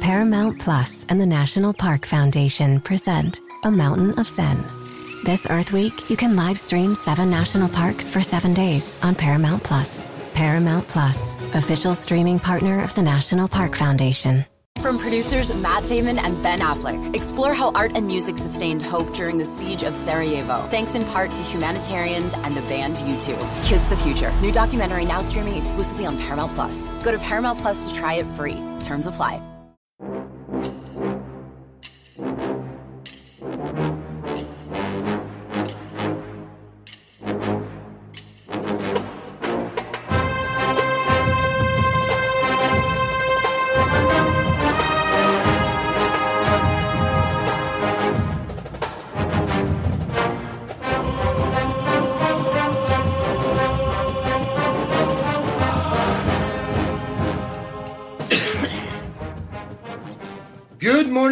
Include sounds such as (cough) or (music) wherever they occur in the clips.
Paramount Plus and the National Park Foundation present A Mountain of Zen. This Earth Week, you can live stream seven national parks for seven days on Paramount Plus. Paramount Plus, official streaming partner of the National Park Foundation. From producers Matt Damon and Ben Affleck, explore how art and music sustained hope during the siege of Sarajevo, thanks in part to humanitarians and the band U2. Kiss the Future, new documentary now streaming exclusively on Paramount Plus. Go to Paramount Plus to try it free. Terms apply.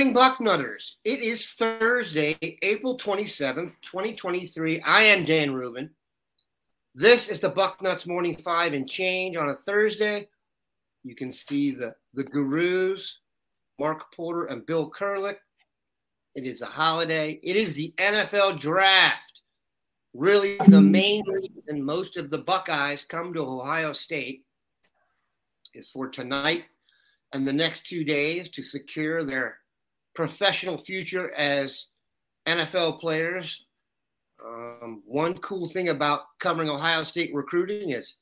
Morning, Bucknutters. It is Thursday, April 27th, 2023. I am Dan Rubin. This is the Bucknuts Morning Five and Change on a Thursday. You can see the, the gurus, Mark Porter and Bill Kurelic. It is a holiday. It is the NFL draft. Really, the main reason most of the Buckeyes come to Ohio State is for tonight and the next two days to secure their professional future as NFL players. Um, one cool thing about covering Ohio State recruiting is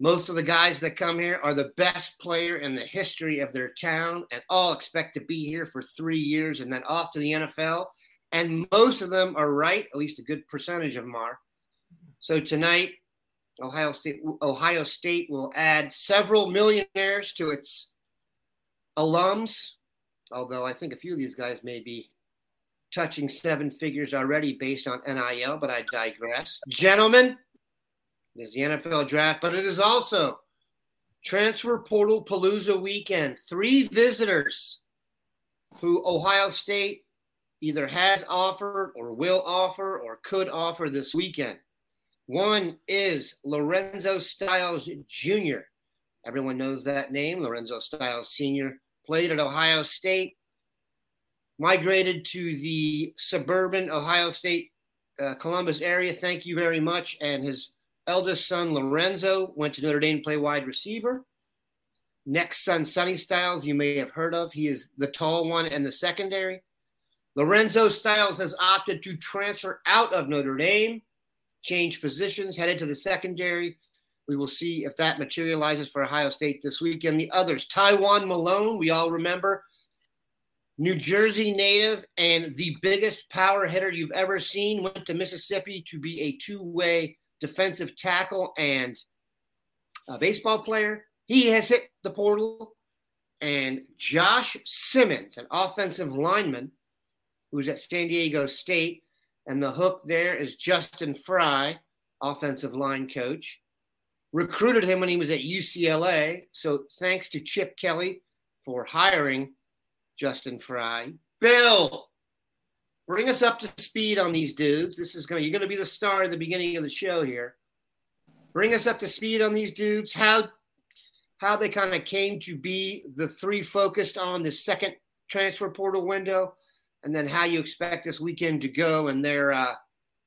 most of the guys that come here are the best player in the history of their town and all expect to be here for three years and then off to the NFL. And most of them are right, at least a good percentage of them are. So tonight, Ohio State Ohio State will add several millionaires to its alums, although I think a few of these guys may be touching seven figures already based on NIL, but I digress. Gentlemen, it is the NFL draft, but it is also transfer portal palooza weekend. Three visitors who Ohio State either has offered or will offer or could offer this weekend. One is Lorenzo Styles Jr. Everyone knows that name. Lorenzo Styles Sr. played at Ohio State, migrated to the suburban Ohio State, uh, Columbus area. Thank you very much. And his eldest son, Lorenzo, went to Notre Dame to play wide receiver. Next son, Sonny Styles, you may have heard of. He is the tall one and the secondary. Lorenzo Styles has opted to transfer out of Notre Dame, change positions, headed to the secondary. We will see if that materializes for Ohio State this weekend. The others, Tywone Malone, we all remember, New Jersey native and the biggest power hitter you've ever seen, went to Mississippi to be a two way defensive tackle and a baseball player. He has hit the portal. And Josh Simmons, an offensive lineman who's at San Diego State. And the hook there is Justin Fry, offensive line coach recruited him when he was at UCLA. So thanks to Chip Kelly for hiring Justin Fry. Bill, bring us up to speed on these dudes. This is going you're going to be the star at the beginning of the show here. Bring us up to speed on these dudes. How how they kind of came to be the three focused on the second transfer portal window, and then how you expect this weekend to go, and their uh,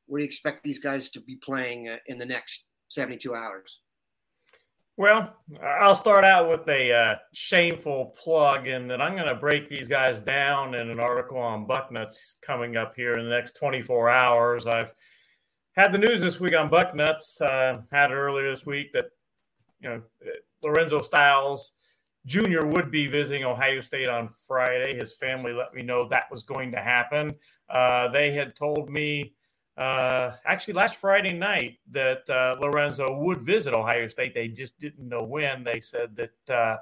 where do you expect these guys to be playing uh, in the next 72 hours? Well, I'll start out with a uh, shameful plug and that I'm going to break these guys down in an article on Bucknuts coming up here in the next 24 hours. I've had the news this week on Bucknuts, uh, had it earlier this week that, you know, Lorenzo Styles Jr. would be visiting Ohio State on Friday. His family let me know that was going to happen. Uh, they had told me uh, actually last Friday night that uh, Lorenzo would visit Ohio State. They just didn't know when. They said that uh,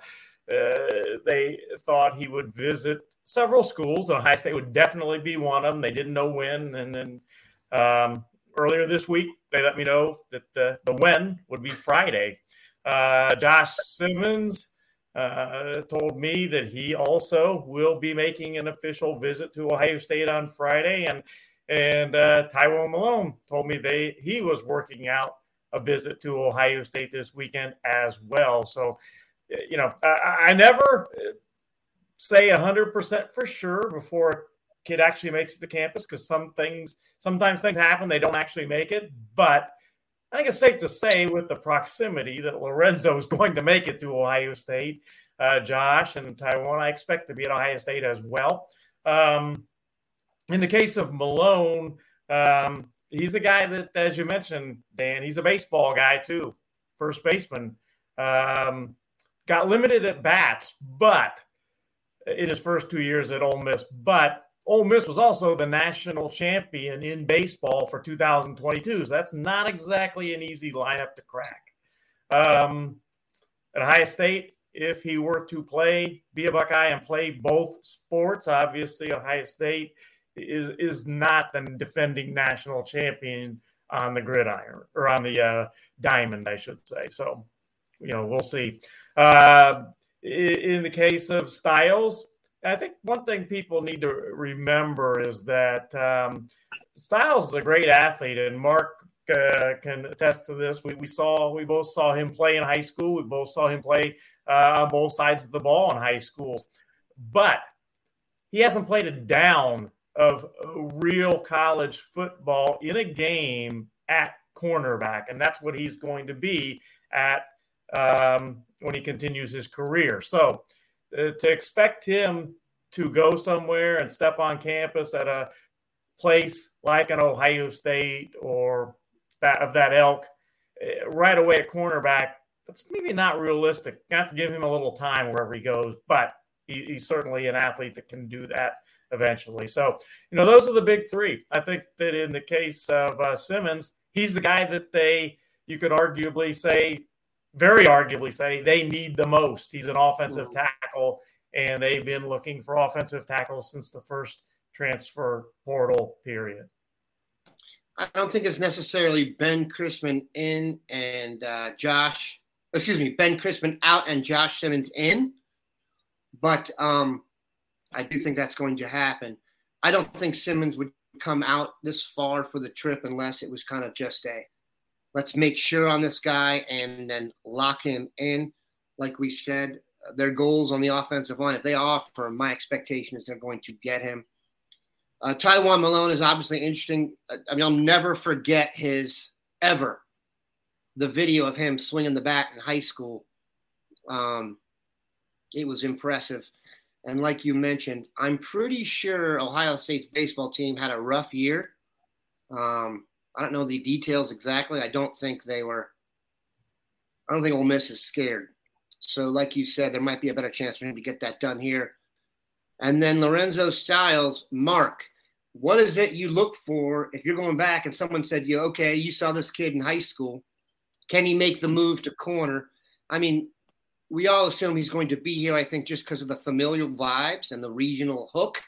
uh they thought he would visit several schools, and Ohio State would definitely be one of them. They didn't know when. And then um, earlier this week, they let me know that the, the when would be Friday. Uh, Josh Simmons. Uh, told me that he also will be making an official visit to Ohio State on Friday, and and uh, Tywone Malone told me they he was working out a visit to Ohio State this weekend as well. So, you know, I, I never say 100% for sure before a kid actually makes it to campus because some things, sometimes things happen, they don't actually make it. But I think it's safe to say with the proximity that Lorenzo is (laughs) going to make it to Ohio State. Uh, Josh and Tywone, I expect to be at Ohio State as well. Um, in the case of Malone, um, he's a guy that, as you mentioned, Dan, he's a baseball guy too, first baseman. Um, got limited at bats, but in his first two years at Ole Miss. But Ole Miss was also the national champion in baseball for 2022. So that's not exactly an easy lineup to crack. Um, at Ohio State, if he were to play, be a Buckeye and play both sports, obviously Ohio State is is not the defending national champion on the gridiron or on the uh, diamond, I should say. So, you know, we'll see. Uh, in the case of Styles, I think one thing people need to remember is that um, Styles is a great athlete, and Mark uh, can attest to this. We, we saw we both saw him play in high school. We both saw him play uh, on both sides of the ball in high school, but he hasn't played a down of real college football in a game at cornerback, and that's what he's going to be at um, when he continues his career. So uh, to expect him to go somewhere and step on campus at a place like an Ohio State or that of that ilk uh, right away at cornerback, that's maybe not realistic. You have to give him a little time wherever he goes, but he, he's certainly an athlete that can do that eventually. So, you know, those are the big three. I think that in the case of uh, Simmons, he's the guy that they, you could arguably say, very arguably say they need the most. He's an offensive tackle, and they've been looking for offensive tackles since the first transfer portal period. I don't think it's necessarily Ben Christman in and uh, Josh, excuse me, Ben Christman out and Josh Simmons in, but um, I do think that's going to happen. I don't think Simmons would come out this far for the trip unless it was kind of just a let's make sure on this guy and then lock him in. Like we said, their goals on the offensive line, if they offer, my expectation is they're going to get him. Uh, Tywone Malone is obviously interesting. I mean, I'll never forget his ever the video of him swinging the bat in high school. Um, it was impressive. And like you mentioned, I'm pretty sure Ohio State's baseball team had a rough year. Um, I don't know the details exactly. I don't think they were. I don't think Ole Miss is scared. So, like you said, there might be a better chance for him to get that done here. And then Lorenzo Styles, Mark, what is it you look for if you're going back and someone said to you, okay, you saw this kid in high school. Can he make the move to corner? I mean, we all assume he's going to be here, I think, just because of the familial vibes and the regional hook.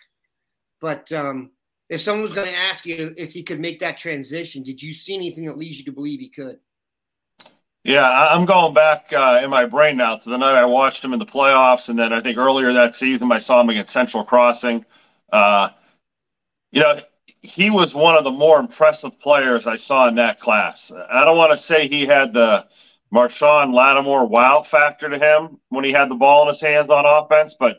But um, if someone was going to ask you if he could make that transition, did you see anything that leads you to believe he could? Yeah, I'm going back uh, in my brain now to the night I watched him in the playoffs, and then I think earlier that season I saw him against Central Crossing. Uh, you know, he was one of the more impressive players I saw in that class. I don't want to say he had the Marshon Lattimore wow factor to him when he had the ball in his hands on offense, but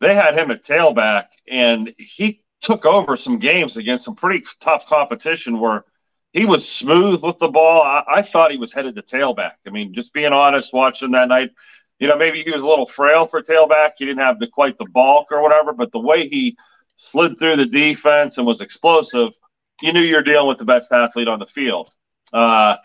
they had him at tailback, and he took over some games against some pretty tough competition where he was smooth with the ball. I, I, thought he was headed to tailback. I mean, just being honest, watching that night, you know, maybe he was a little frail for tailback. He didn't have the quite the bulk or whatever, but the way he slid through the defense and was explosive, you knew you're dealing with the best athlete on the field. Uh,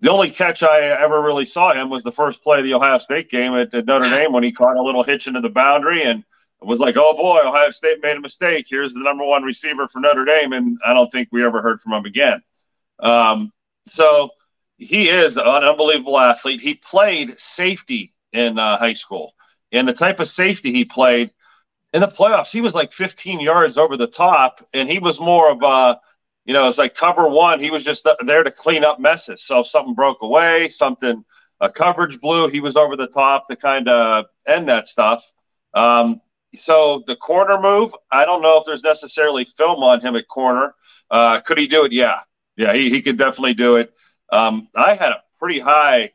the only catch I ever really saw him was the first play of the Ohio State game at, at Notre Dame when he caught a little hitch into the boundary and was like, oh boy, Ohio State made a mistake. Here's the number one receiver for Notre Dame. And I don't think we ever heard from him again. Um, so he is an unbelievable athlete. He played safety in uh, high school. And the type of safety he played in the playoffs, he was like 15 yards over the top. And he was more of a, you know, it's like cover one. He was just there to clean up messes. So if something broke away, something, a coverage blew, he was over the top to kind of end that stuff. Um, so the corner move, I don't know if there's necessarily film on him at corner. Uh, could he do it? Yeah, yeah, he, he could definitely do it. Um, I had a pretty high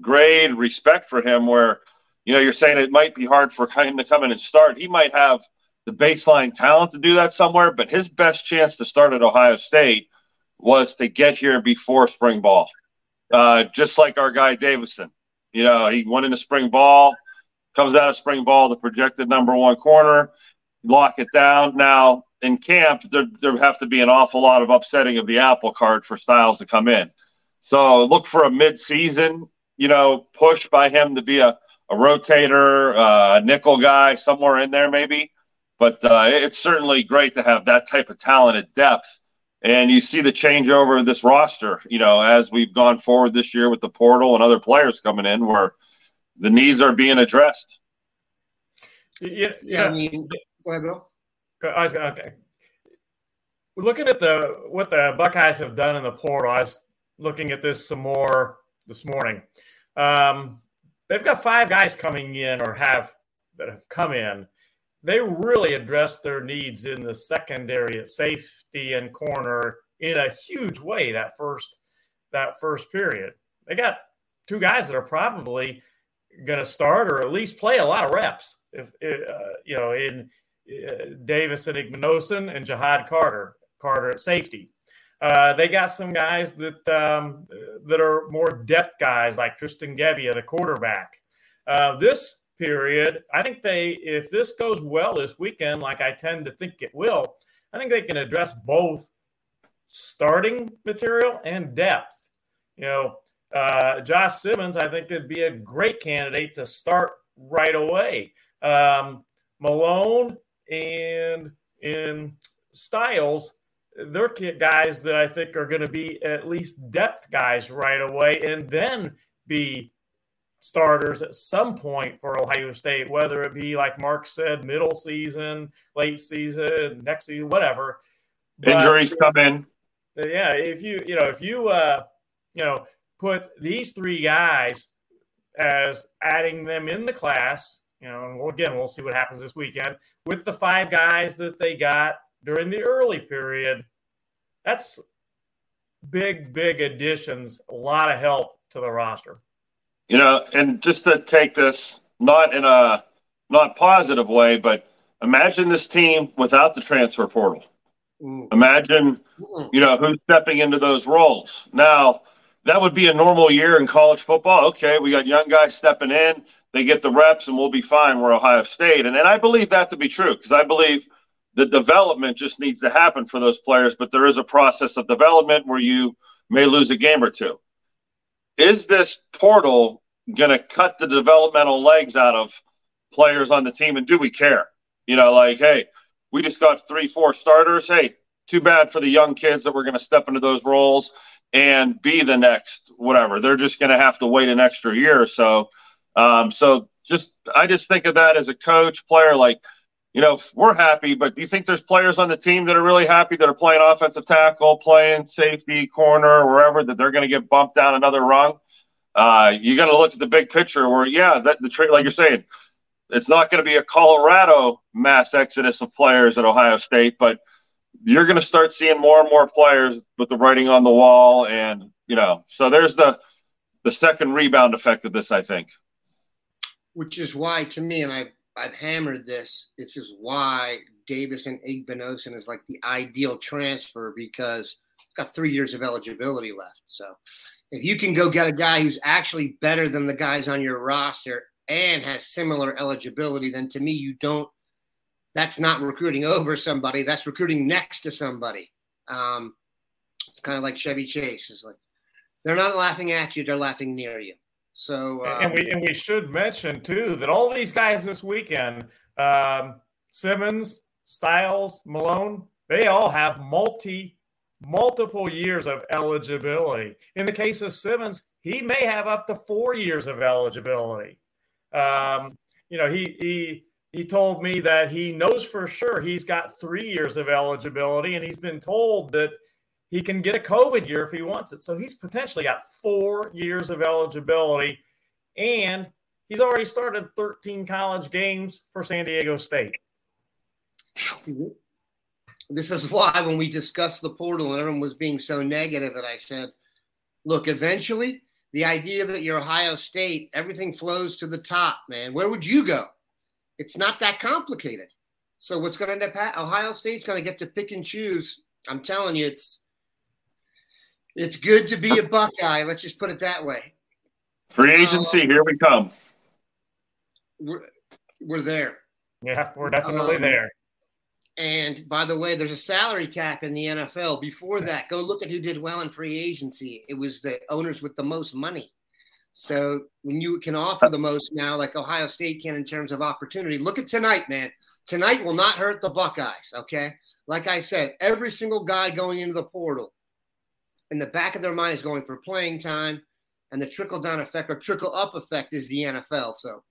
grade respect for him where, you know, you're saying it might be hard for him to come in and start. He might have the baseline talent to do that somewhere, but his best chance to start at Ohio State was to get here before spring ball. Uh, just like our guy Davison. You know, he went into spring ball, comes out of spring ball, the projected number one corner, lock it down. Now, in camp, there, there have to be an awful lot of upsetting of the apple cart for Styles to come in. So look for a mid-season, you know, push by him to be a, a rotator, uh, a nickel guy somewhere in there maybe. But uh, it's certainly great to have that type of talented depth. And you see the changeover of this roster, you know, as we've gone forward this year with the portal and other players coming in where the needs are being addressed. Yeah, yeah. I mean, go ahead, Bill. I was okay. We're looking at the what the Buckeyes have done in the portal. I was looking at this some more this morning. Um, they've got five guys coming in or have that have come in. They really addressed their needs in the secondary at safety and corner in a huge way that first that first period. They got two guys that are probably going to start or at least play a lot of reps. If uh, you know in uh, Davison Igbinosun and Ja'Had Carter, Carter at safety. Uh, they got some guys that um, that are more depth guys like Tristan Gebbia, the quarterback. Uh, this period, I think they, if this goes well this weekend, like I tend to think it will, I think they can address both starting material and depth. You know, uh, Josh Simmons, I think, would be a great candidate to start right away. Um, Malone and in Styles, they're guys that I think are going to be at least depth guys right away and then be starters at some point for Ohio State, whether it be like Mark said, middle season, late season, next season, whatever. But, Injuries come in. Yeah, if you you know if you uh you know put these three guys as adding them in the class you know, and again, we'll see what happens this weekend with the five guys that they got during the early period. That's big, big additions, a lot of help to the roster. You know, and just to take this not in a not positive way, but imagine this team without the transfer portal. Mm. Imagine, mm. you know, who's stepping into those roles. Now, that would be a normal year in college football. Okay, we got young guys stepping in they get the reps and we'll be fine. We're Ohio State. And, and I believe that to be true because I believe the development just needs to happen for those players, but there is a process of development where you may lose a game or two. Is this portal going to cut the developmental legs out of players on the team? And do we care? You know, like, hey, we just got three, four starters. Hey, too bad for the young kids that we're going to step into those roles and be the next whatever. They're just going to have to wait an extra year or so um, so just I just think of that as a coach, player, like, you know, we're happy, but do you think there's players on the team that are really happy that are playing offensive tackle, playing safety, corner, wherever, that they're going to get bumped down another rung? Uh, you got to look at the big picture where, yeah, that the trade, like you're saying, it's not going to be a Colorado mass exodus of players at Ohio State, but you're going to start seeing more and more players with the writing on the wall, and you know, so there's the the second rebound effect of this, I think which is why to me, and I've I've hammered this. This is why Davison Igbinosun is like the ideal transfer because got three years of eligibility left. So if you can go get a guy who's actually better than the guys on your roster and has similar eligibility, then to me you don't. That's not recruiting over somebody. That's recruiting next to somebody. Um, it's kind of like Chevy Chase. Is like they're not laughing at you; they're laughing near you. So um, and we and we should mention too that all these guys this weekend, um, Simmons, Styles, Malone, they all have multi multiple years of eligibility. In the case of Simmons, he may have up to four years of eligibility. Um, you know, he he he told me that he knows for sure he's got three years of eligibility, and he's been told that he can get a COVID year if he wants it. So he's potentially got four years of eligibility, and he's already started 13 college games for San Diego State. This is why when we discussed the portal and everyone was being so negative that I said, look, eventually the idea that you're Ohio State, everything flows to the top, man. Where would you go? It's not that complicated. So what's going to end up? Ohio State's going to get to pick and choose. I'm telling you, it's it's good to be a Buckeye. Let's just put it that way. Free agency, uh, here we come. We're, we're there. Yeah, we're definitely um, there. And by the way, there's a salary cap in the NFL. Before that, go look at who did well in free agency. It was the owners with the most money. So when you can offer the most now, like Ohio State can in terms of opportunity, look at tonight, man. Tonight will not hurt the Buckeyes. Okay. Like I said, every single guy going into the portal in the back of their mind is going for playing time, and the trickle down effect or trickle up effect is the NFL. So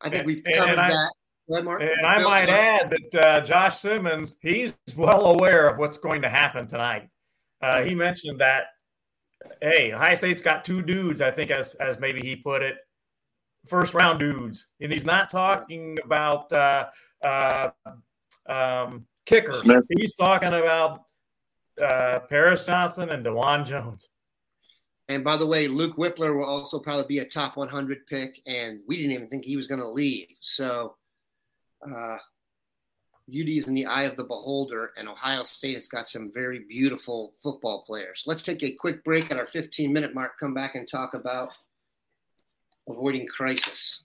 I think we've covered and that. Ahead, and I Bill, might add that uh, Josh Simmons, he's well aware of what's going to happen tonight. Uh, he mentioned that, hey, Ohio State's got two dudes, I think, as, as maybe he put it, first round dudes. And he's not talking about uh, uh um, kickers, Smith. he's talking about uh, Paris Johnson and Dawand Jones. And by the way, Luke Wypler will also probably be a top 100 pick, and we didn't even think he was going to leave. So uh, beauty is in the eye of the beholder, and Ohio State has got some very beautiful football players. Let's take a quick break at our 15 minute mark, come back and talk about avoiding crisis.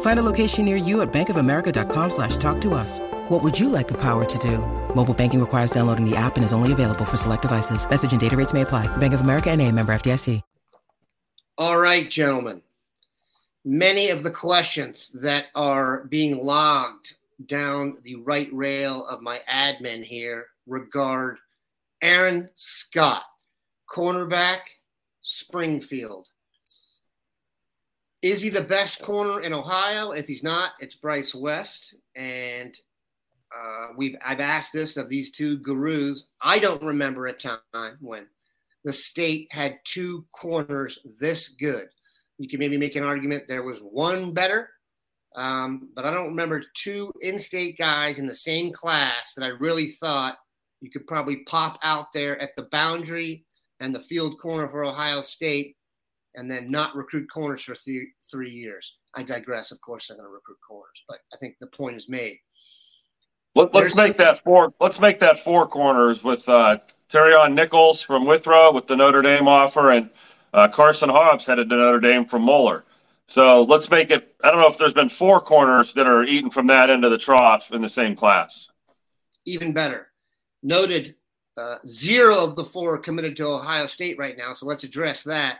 Find a location near you at bankofamerica.com slash talk to us. What would you like the power to do? Mobile banking requires downloading the app and is only available for select devices. Message and data rates may apply. Bank of America and a member FDIC. All right, gentlemen. Many of the questions that are being logged down the right rail of my admin here regard Aaron Scott, cornerback, Springfield. Is he the best corner in Ohio? If he's not, it's Bryce West. And uh, we've I've asked this of these two gurus. I don't remember a time when the state had two corners this good. You can maybe make an argument there was one better, um, but I don't remember two in-state guys in the same class that I really thought you could probably pop out there at the boundary and the field corner for Ohio State, and then not recruit corners for three three years. I digress. Of course, they're going to recruit corners, but I think the point is made. Let, us make that four. Let's make that four corners with uh, Terrion Nichols from Withrow with the Notre Dame offer, and uh, Carson Hobbs headed to Notre Dame from Moeller. So let's make it. I don't know if there's been four corners that are eaten from that end of the trough in the same class. Even better. Noted uh, zero of the four committed to Ohio State right now. So let's address that.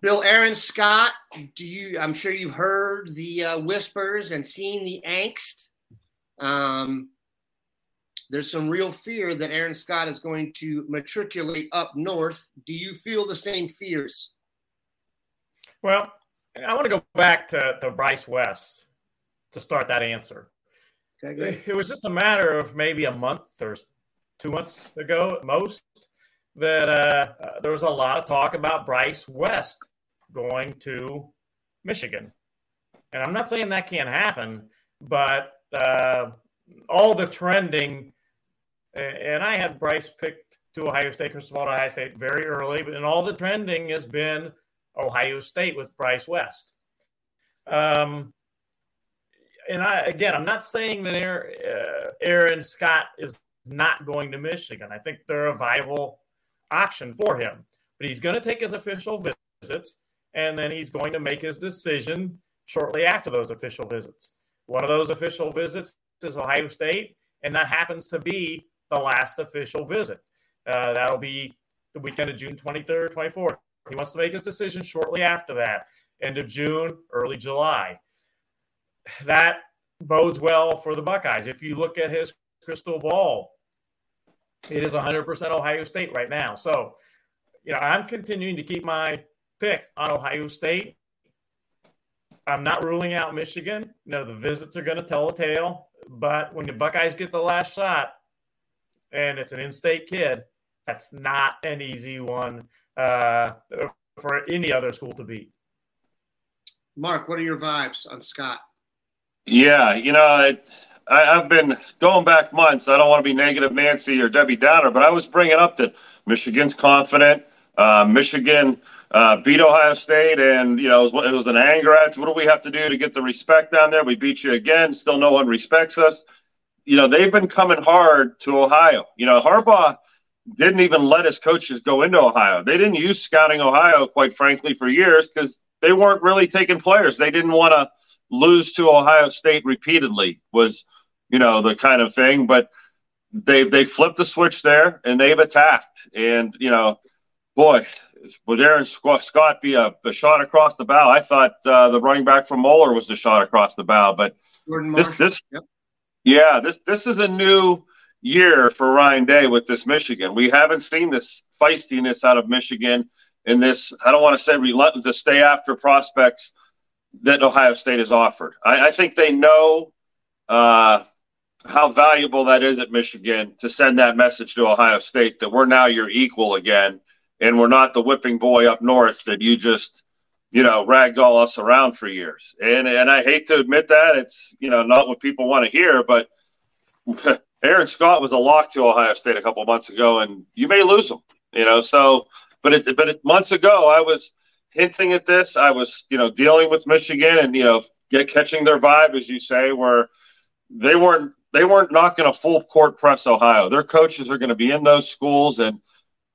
Bill Aaron Scott, do you? I'm sure you've heard the uh, whispers and seen the angst um, there's some real fear that Aaron Scott is going to matriculate up north. Do you feel the same fears? Well, I want to go back to, to Bryce West to start that answer. Okay, it was just a matter of maybe a month or two months ago at most that uh, there was a lot of talk about Bryce West going to Michigan. And I'm not saying that can't happen, but uh, all the trending, and I had Bryce picked to Ohio State, crystal ball to Ohio State very early, but and all the trending has been Ohio State with Bryce West. Um, and I again, I'm not saying that Aaron, uh, Aaron Scott is not going to Michigan. I think they're a viable option for him, but he's going to take his official visits, and then he's going to make his decision shortly after those official visits. One of those official visits is Ohio State, and that happens to be the last official visit. Uh, that'll be the weekend of June 23rd, 24th. He wants to make his decision shortly after that, end of June, early July. That bodes well for the Buckeyes. If you look at his crystal ball, it is 100% Ohio State right now. So, you know, I'm continuing to keep my pick on Ohio State. I'm not ruling out Michigan. You know, the visits are going to tell a tale. But when the Buckeyes get the last shot and it's an in state kid, that's not an easy one uh, for any other school to beat. Mark, what are your vibes on Scott? Yeah, you know, it, I, have been going back months. I don't want to be negative Nancy or Debbie Downer, but I was bringing up that Michigan's confident. Uh, Michigan uh, beat Ohio State, and you know it was, it was, an anger at what do we have to do to get the respect down there? We beat you again. Still, no one respects us. You know they've been coming hard to Ohio. You know Harbaugh didn't even let his coaches go into Ohio. They didn't use scouting Ohio, quite frankly, for years because they weren't really taking players. They didn't want to lose to Ohio State repeatedly. Was you know the kind of thing, but they they flipped the switch there and they've attacked. And you know, boy, would Aaron Scott be a, a shot across the bow? I thought uh, the running back from Moeller was the shot across the bow, but this this yep. yeah this this is a new year for Ryan Day with this Michigan. We haven't seen this feistiness out of Michigan in this. I don't want to say reluctant to stay after prospects that Ohio State has offered. I, I think they know uh, how valuable that is at Michigan to send that message to Ohio State that we're now your equal again, and we're not the whipping boy up north that you just you know ragged all us around for years. And and I hate to admit that it's you know not what people want to hear, but (laughs) Aaron Scott was a lock to Ohio State a couple months ago, and you may lose him. You know, so but it, but it, months ago I was hinting at this. I was you know dealing with Michigan and you know get catching their vibe, as you say, where they weren't they weren't not going to full court press Ohio. Their coaches are going to be in those schools, and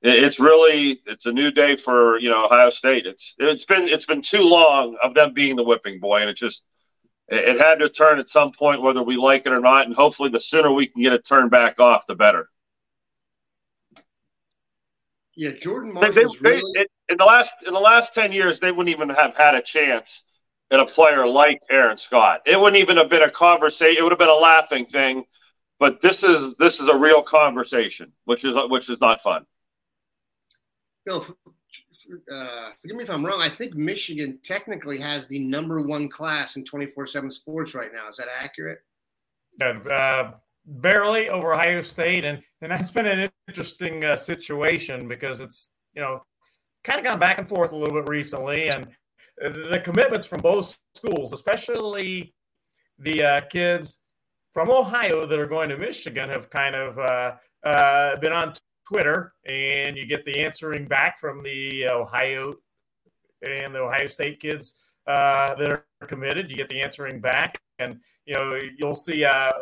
it's really it's a new day for you know Ohio State. It's it's been it's been too long of them being the whipping boy, and it just it had to turn at some point, whether we like it or not. And hopefully, the sooner we can get it turned back off, the better. Yeah, Jordan they, they, really... in the last in the last ten years, they wouldn't even have had a chance at a player like Aaron Scott. It wouldn't even have been a conversation. It would have been a laughing thing. But this is this is a real conversation, which is which is not fun. Bill, uh, forgive me if I'm wrong. I think Michigan technically has the number one class in 24 7 sports right now. Is that accurate? Uh, barely over Ohio State. And, and that's been an interesting uh, situation because it's, you know, kind of gone back and forth a little bit recently. And the commitments from both schools, especially the uh, kids from Ohio that are going to Michigan, have kind of uh, uh, been on Twitter, and you get the answering back from the Ohio and the Ohio State kids uh, that are committed. You get the answering back, and you know you'll see uh,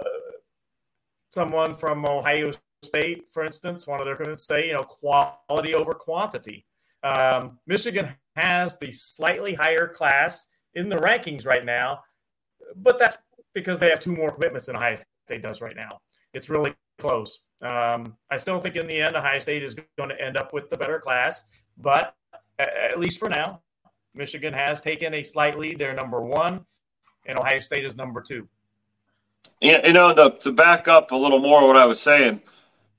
someone from Ohio State, for instance, one of their commitments say, you know, quality over quantity. Um, Michigan has the slightly higher class in the rankings right now, but that's because they have two more commitments than Ohio State does right now. It's really close. Um, I still think in the end, Ohio State is going to end up with the better class, but at least for now, Michigan has taken a slight lead. They're number one, and Ohio State is number two. You know, the, to back up a little more what I was saying,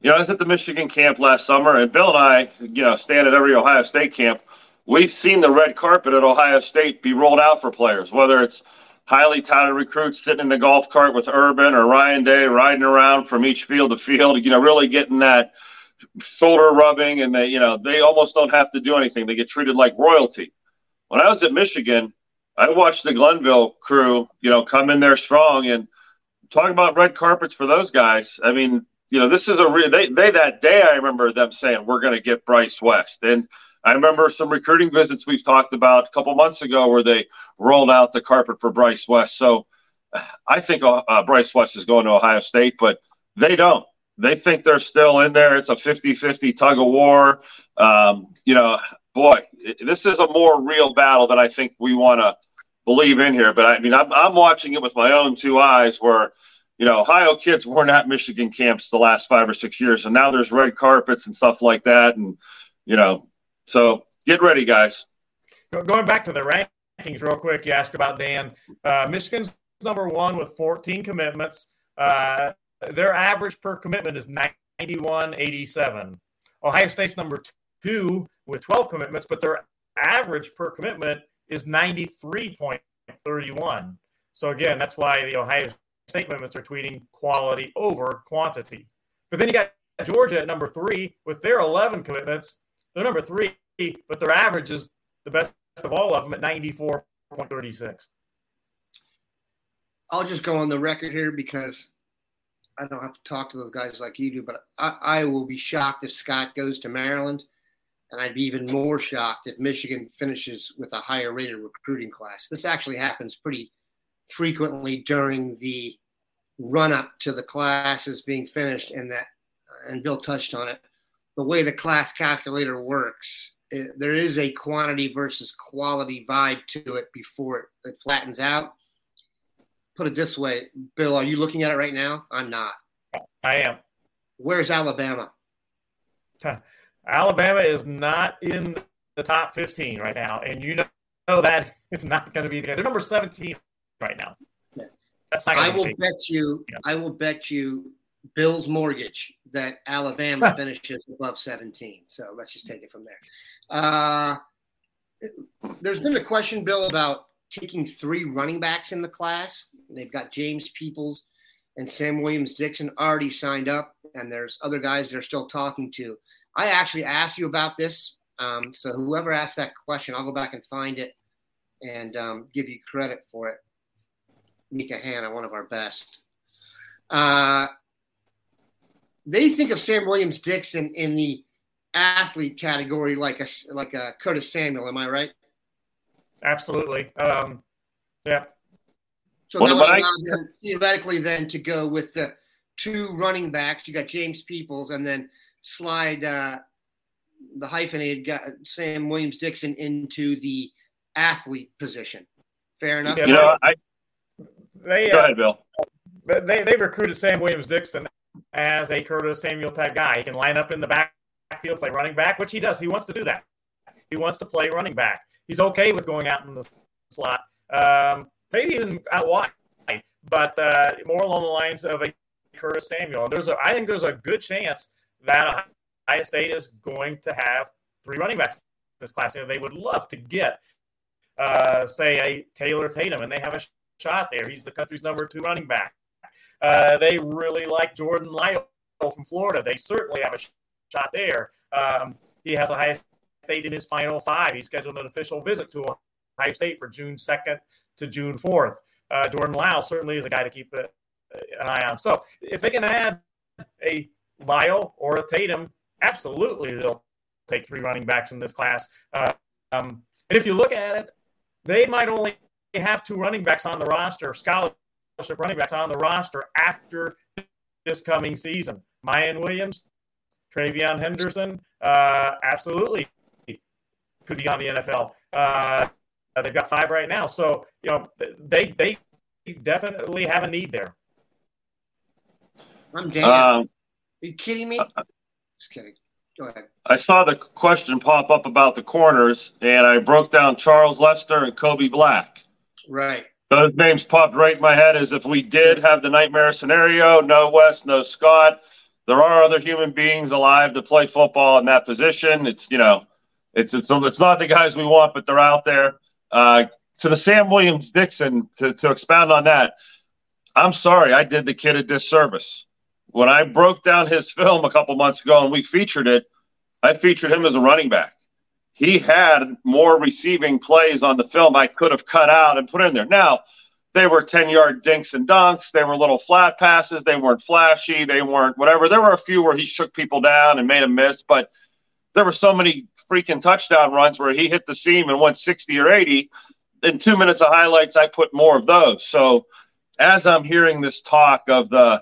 you know, I was at the Michigan camp last summer, and Bill and I, you know, stand at every Ohio State camp. We've seen the red carpet at Ohio State be rolled out for players, whether it's – highly touted recruits sitting in the golf cart with Urban or Ryan Day riding around from each field to field, you know, really getting that shoulder rubbing and they, you know, they almost don't have to do anything. They get treated like royalty. When I was at Michigan, I watched the Glenville crew, you know, come in there strong and talk about red carpets for those guys. I mean, you know, this is a real, they, they, that day, I remember them saying, we're going to get Bryce West. And, I remember some recruiting visits we've talked about a couple months ago where they rolled out the carpet for Bryce West. So I think uh, uh Bryce West is going to Ohio State, but they don't. They think they're still in there. It's a 50 50 tug of war. Um, you know, boy, this is a more real battle than I think we want to believe in here. But I mean, I'm, I'm watching it with my own two eyes where you know, Ohio kids weren't at Michigan camps the last five or six years, and now there's red carpets and stuff like that, and you know, so get ready, guys. Going back to the rankings real quick, you asked about Dan. Uh, Michigan's number one with 14 commitments. Uh, their average per commitment is 91.87. Ohio State's number two with 12 commitments, but their average per commitment is 93.31. So again, that's why the Ohio State commitments are tweeting quality over quantity. But then you got Georgia at number three with their 11 commitments. They're number three, but their average is the best of all of them at 94.36. I'll just go on the record here because I don't have to talk to those guys like you do, but I, I will be shocked if Scott goes to Maryland. And I'd be even more shocked if Michigan finishes with a higher rated recruiting class. This actually happens pretty frequently during the run up to the classes being finished, and that, and Bill touched on it. The way the class calculator works, it, there is a quantity versus quality vibe to it before it, it flattens out put it this way, Bill, are you looking at it right now? I'm not. I am. Where's Alabama? Alabama is not in the top 15 right now, and you know that (laughs) it's not going to be there. They're number 17 right now. That's not I will bet you. Yeah. I will bet you Bill's mortgage that Alabama finishes above 17. So let's just take it from there. Uh, there's been a question, Bill, about taking three running backs in the class. They've got James Peoples and Sam Williams Dixon already signed up, and there's other guys they're still talking to. I actually asked you about this. Um, so whoever asked that question, I'll go back and find it and um, give you credit for it. Mika Hanna, one of our best. Uh, they think of Sam Williams Dixon in the athlete category, like a like a Curtis Samuel. Am I right? Absolutely. Um, yeah. So that would allow them theoretically then to go with the two running backs. You got James Peoples, and then slide uh, the hyphenated guy, Sam Williams Dixon into the athlete position. Fair enough. You know, I, they, go uh, ahead, Bill. They they recruited Sam Williams Dixon as a Curtis Samuel type guy. He can line up in the backfield, play running back, which he does. He wants to do that. He wants to play running back he's okay with going out in the slot, um, maybe even out wide, but uh, more along the lines of a Curtis Samuel. There's a, I think there's a good chance that Ohio State is going to have three running backs this class. You know, they would love to get, uh, say, a Taylor Tatum, and they have a shot there. He's the country's number two running back. Uh, they really like Jordan Lyle from Florida. They certainly have a shot there. Um, he has Ohio State in his final five. He scheduled an official visit to Ohio State for June 2nd to June 4th. Uh, Jordan Lyle certainly is a guy to keep a, an eye on. So if they can add a Lyle or a Tatum, absolutely they'll take three running backs in this class. Uh, um, and if you look at it, they might only have two running backs on the roster, scholarship running backs on the roster after this coming season. Miyan Williams, TreVeyon Henderson, uh, absolutely could be on the NFL. Uh, they've got five right now, so you know they they definitely have a need there. I'm Dan. Um, Are you kidding me? Uh, Just kidding. Go ahead. I saw the question pop up about the corners, and I broke down Charles Lester and Kobe Black. Right. Those names popped right in my head as if we did have the nightmare scenario no West, no Scott. There are other human beings alive to play football in that position. It's, you know, it's it's it's not the guys we want, but they're out there. Uh, to the Sam Williams Dixon to to expound on that. I'm sorry, I did the kid a disservice when I broke down his film a couple months ago and we featured it. I featured him as a running back. He had more receiving plays on the film I could have cut out and put in there. Now, they were 10 yard dinks and dunks. They were little flat passes. They weren't flashy. They weren't whatever. There were a few where he shook people down and made a miss, but there were so many freaking touchdown runs where he hit the seam and went 60 or 80. In two minutes of highlights, I put more of those. So as I'm hearing this talk of the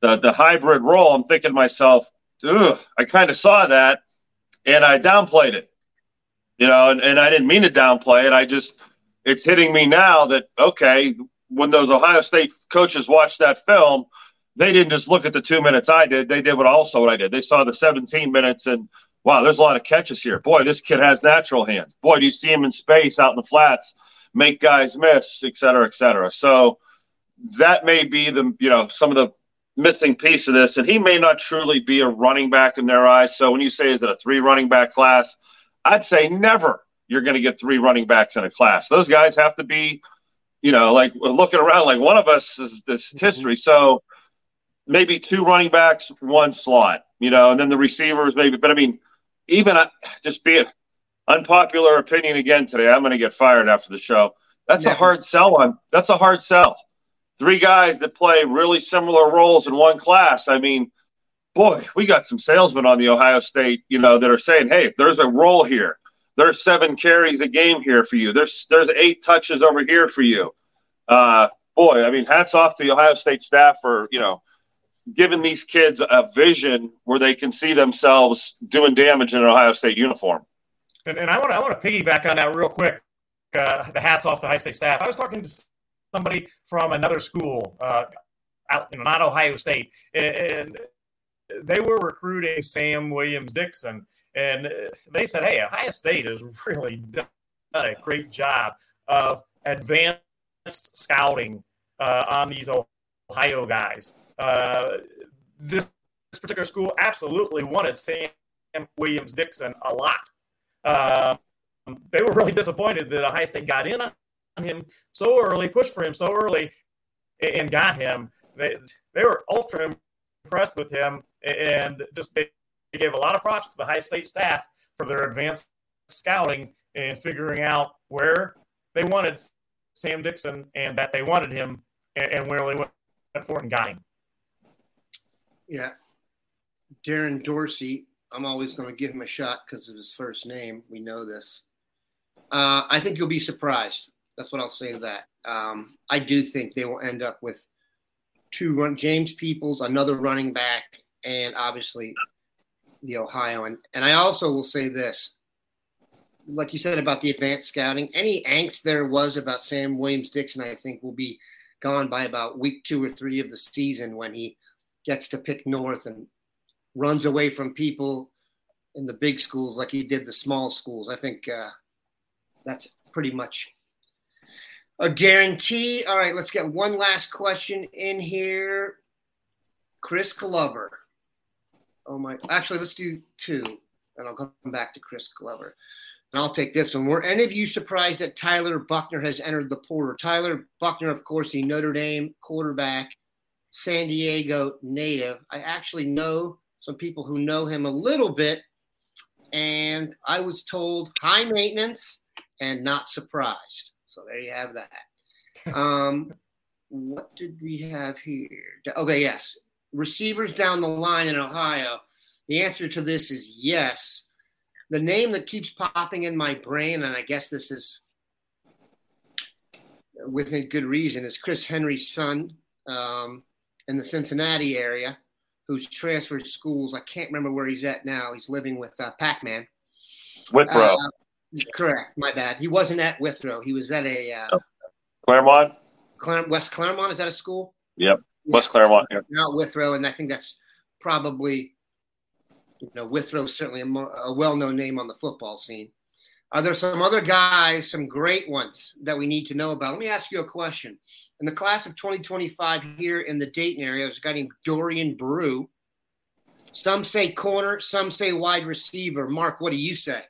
the, the hybrid role, I'm thinking to myself, Ugh, I kind of saw that and I downplayed it. You know, and, and I didn't mean to downplay it. I just it's hitting me now that okay, when those Ohio State coaches watched that film, they didn't just look at the two minutes I did. They did what also what I did. They saw the 17 minutes and wow, there's a lot of catches here. Boy, this kid has natural hands. Boy, do you see him in space out in the flats, make guys miss, et cetera, et cetera. So that may be the you know some of the missing piece of this, and he may not truly be a running back in their eyes. So when you say is it a three running back class, I'd say never. You're going to get three running backs in a class. Those guys have to be, you know, like looking around like one of us is this mm-hmm. history. So maybe two running backs, one slot, you know, and then the receivers maybe. But I mean, even uh, just be unpopular opinion again today. I'm going to get fired after the show. That's yeah. a hard sell on. That's a hard sell. Three guys that play really similar roles in one class. I mean, boy, we got some salesmen on the Ohio State, you know, that are saying, "Hey, there's a role here. There's seven carries a game here for you. There's there's eight touches over here for you." Uh, boy, I mean, hats off to the Ohio State staff for you know giving these kids a vision where they can see themselves doing damage in an Ohio State uniform. And, and I want to I want to piggyback on that real quick. Uh, the hats off the Ohio State staff. I was talking to somebody from another school, uh, out you know, not Ohio State, and they were recruiting Sam Williams Dixon, and they said, "Hey, Ohio State has really done a great job of advanced scouting uh, on these Ohio guys." Uh, this, this, particular school absolutely wanted Sam Williams Dixon a lot. Uh, they were really disappointed that Ohio State got in on him so early, pushed for him so early, and got him. They, they were ultra impressed with him and just they, gave a lot of props to the Ohio State staff for their advanced scouting and figuring out where they wanted Sam Dixon and that they wanted him and, and where they went for and got him. Yeah. Darren Dorsey, I'm always going to give him a shot because of his first name. We know this. Uh, I think you'll be surprised. That's what I'll say to that. Um, I do think they will end up with two run James Peoples, another running back, and obviously the Ohio. And and I also will say this. Like you said about the advanced scouting, any angst there was about Sam Williams Dixon, I think, will be gone by about week two or three of the season when he gets to pick north and runs away from people in the big schools like he did the small schools. I think uh, that's pretty much a guarantee. All right, let's get one last question in here. Chris Glover. Oh my! Actually, let's do two, and I'll come back to Chris Glover. And I'll take this one. Were any of you surprised that Tyler Buchner has entered the portal? Tyler Buchner, of course, the Notre Dame quarterback San Diego native. I actually know some people who know him a little bit, and I was told high maintenance and not surprised. So there you have that. (laughs) Um, what did we have here? Okay, yes. Receivers down the line in Ohio. The answer to this is yes. The name that keeps popping in my brain, and I guess this is within good reason, is Chris Henry's son. Um, in the Cincinnati area who's transferred schools. I can't remember where he's at now. He's living with uh, Pac Man. Withrow. Uh, correct. My bad. He wasn't at Withrow. He was at a uh, Clermont. Clar- West Clermont. Is that a school? Yep. Yeah. West Clermont. Yeah. Not Withrow, and I think that's probably you know Withrow certainly a, mo- a well-known name on the football scene. Are there some other guys, some great ones that we need to know about? Let me ask you a question. In the class of 2025 here in the Dayton area, there's a guy named Dorian Brew. Some say corner, some say wide receiver. Mark, what do you say?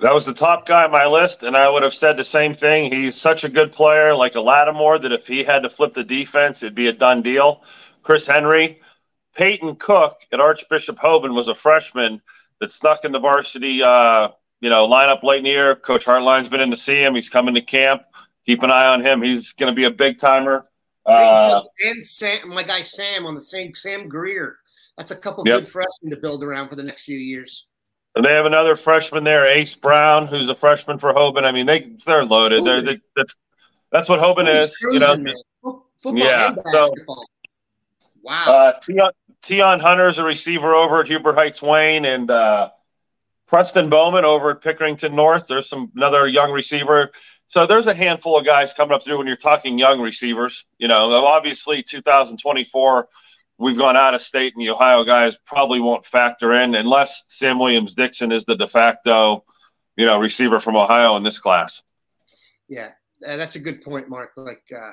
That was the top guy on my list, and I would have said the same thing. He's such a good player, like a Lattimore, that if he had to flip the defense, it'd be a done deal. Chris Henry, Peyton Cook at Archbishop Hoban was a freshman that snuck in the varsity uh, you know, lineup late in the year. Coach Hartline's been in to see him. He's coming to camp. Keep an eye on him. He's going to be a big timer. Uh, and Sam, my guy Sam on the same Sam Greer. That's a couple yep. good freshmen to build around for the next few years. And they have another freshman there, Ace Brown, who's a freshman for Hoban. I mean, they they're loaded. They're, they, that's that's what Hoban is. You know, football yeah. So, wow. Uh, Tion, Tion Hunter is a receiver over at Huber Heights Wayne, and uh, Preston Bowman over at Pickerington North. There's some another young receiver. So there's a handful of guys coming up through when you're talking young receivers. You know, obviously 2024, we've gone out of state, and the Ohio guys probably won't factor in unless Sam Williams Dixon is the de facto, you know, receiver from Ohio in this class. Yeah, that's a good point, Mark. Like uh,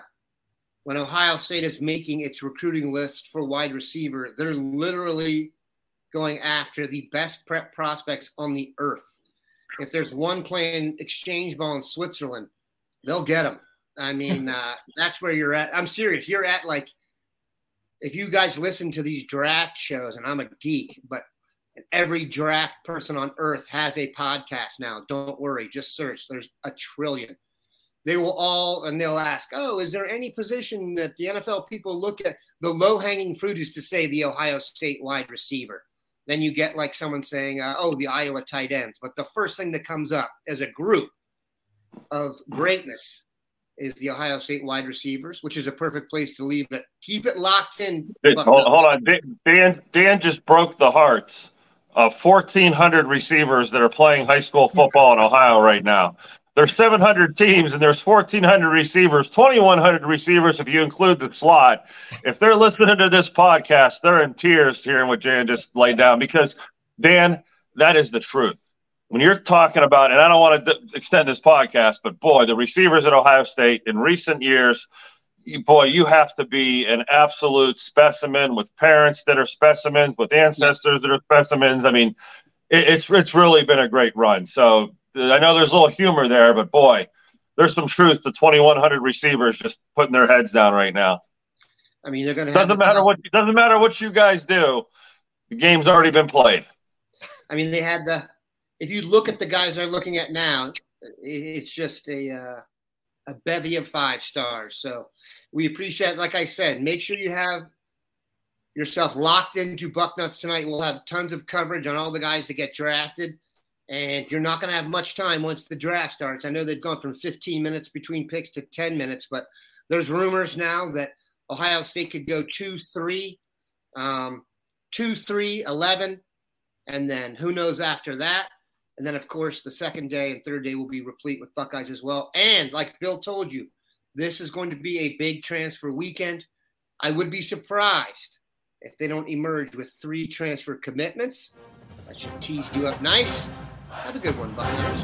when Ohio State is making its recruiting list for wide receiver, they're literally going after the best prep prospects on the earth. If there's one playing exchange ball in Switzerland, they'll get them. I mean, (laughs) uh, that's where you're at. I'm serious. You're at like, if you guys listen to these draft shows, and I'm a geek, but every draft person on earth has a podcast now. Don't worry, just search. There's a trillion. They will all, and they'll ask, oh, is there any position that the NFL people look at? The low hanging fruit is to say the Ohio State wide receiver then you get like someone saying, uh, "Oh, the Iowa tight ends." But the first thing that comes up as a group of greatness is the Ohio State wide receivers, which is a perfect place to leave it. Keep it locked in. Hold, hold on, Dan. Dan just broke the hearts of 1,400 receivers that are playing high school football in Ohio right now. There's 700 teams and there's 1,400 receivers, 2,100 receivers if you include the slot. If they're listening to this podcast, they're in tears hearing what Jan just laid down because, Dan, that is the truth. When you're talking about, and I don't want to d- extend this podcast, but boy, the receivers at Ohio State in recent years, boy, you have to be an absolute specimen with parents that are specimens, with ancestors that are specimens. I mean, it, it's it's really been a great run. So I know there's a little humor there, but boy, there's some truth to 2,100 receivers just putting their heads down right now. I mean, they're going to doesn't matter top. what doesn't matter what you guys do. The game's already been played. I mean, they had the. If you look at the guys they're looking at now, it's just a uh, a bevy of five stars. So we appreciate, like I said, make sure you have yourself locked into Bucknuts tonight. We'll have tons of coverage on all the guys that get drafted and you're not going to have much time once the draft starts. I know they've gone from 15 minutes between picks to 10 minutes, but there's rumors now that Ohio State could go 2 3, um, 2 3, 11, and then who knows after that. And then, of course, the second day and third day will be replete with Buckeyes as well. And like Bill told you, this is going to be a big transfer weekend. I would be surprised if they don't emerge with three transfer commitments. That should tease you up nice. Have a good one, Buckeyes.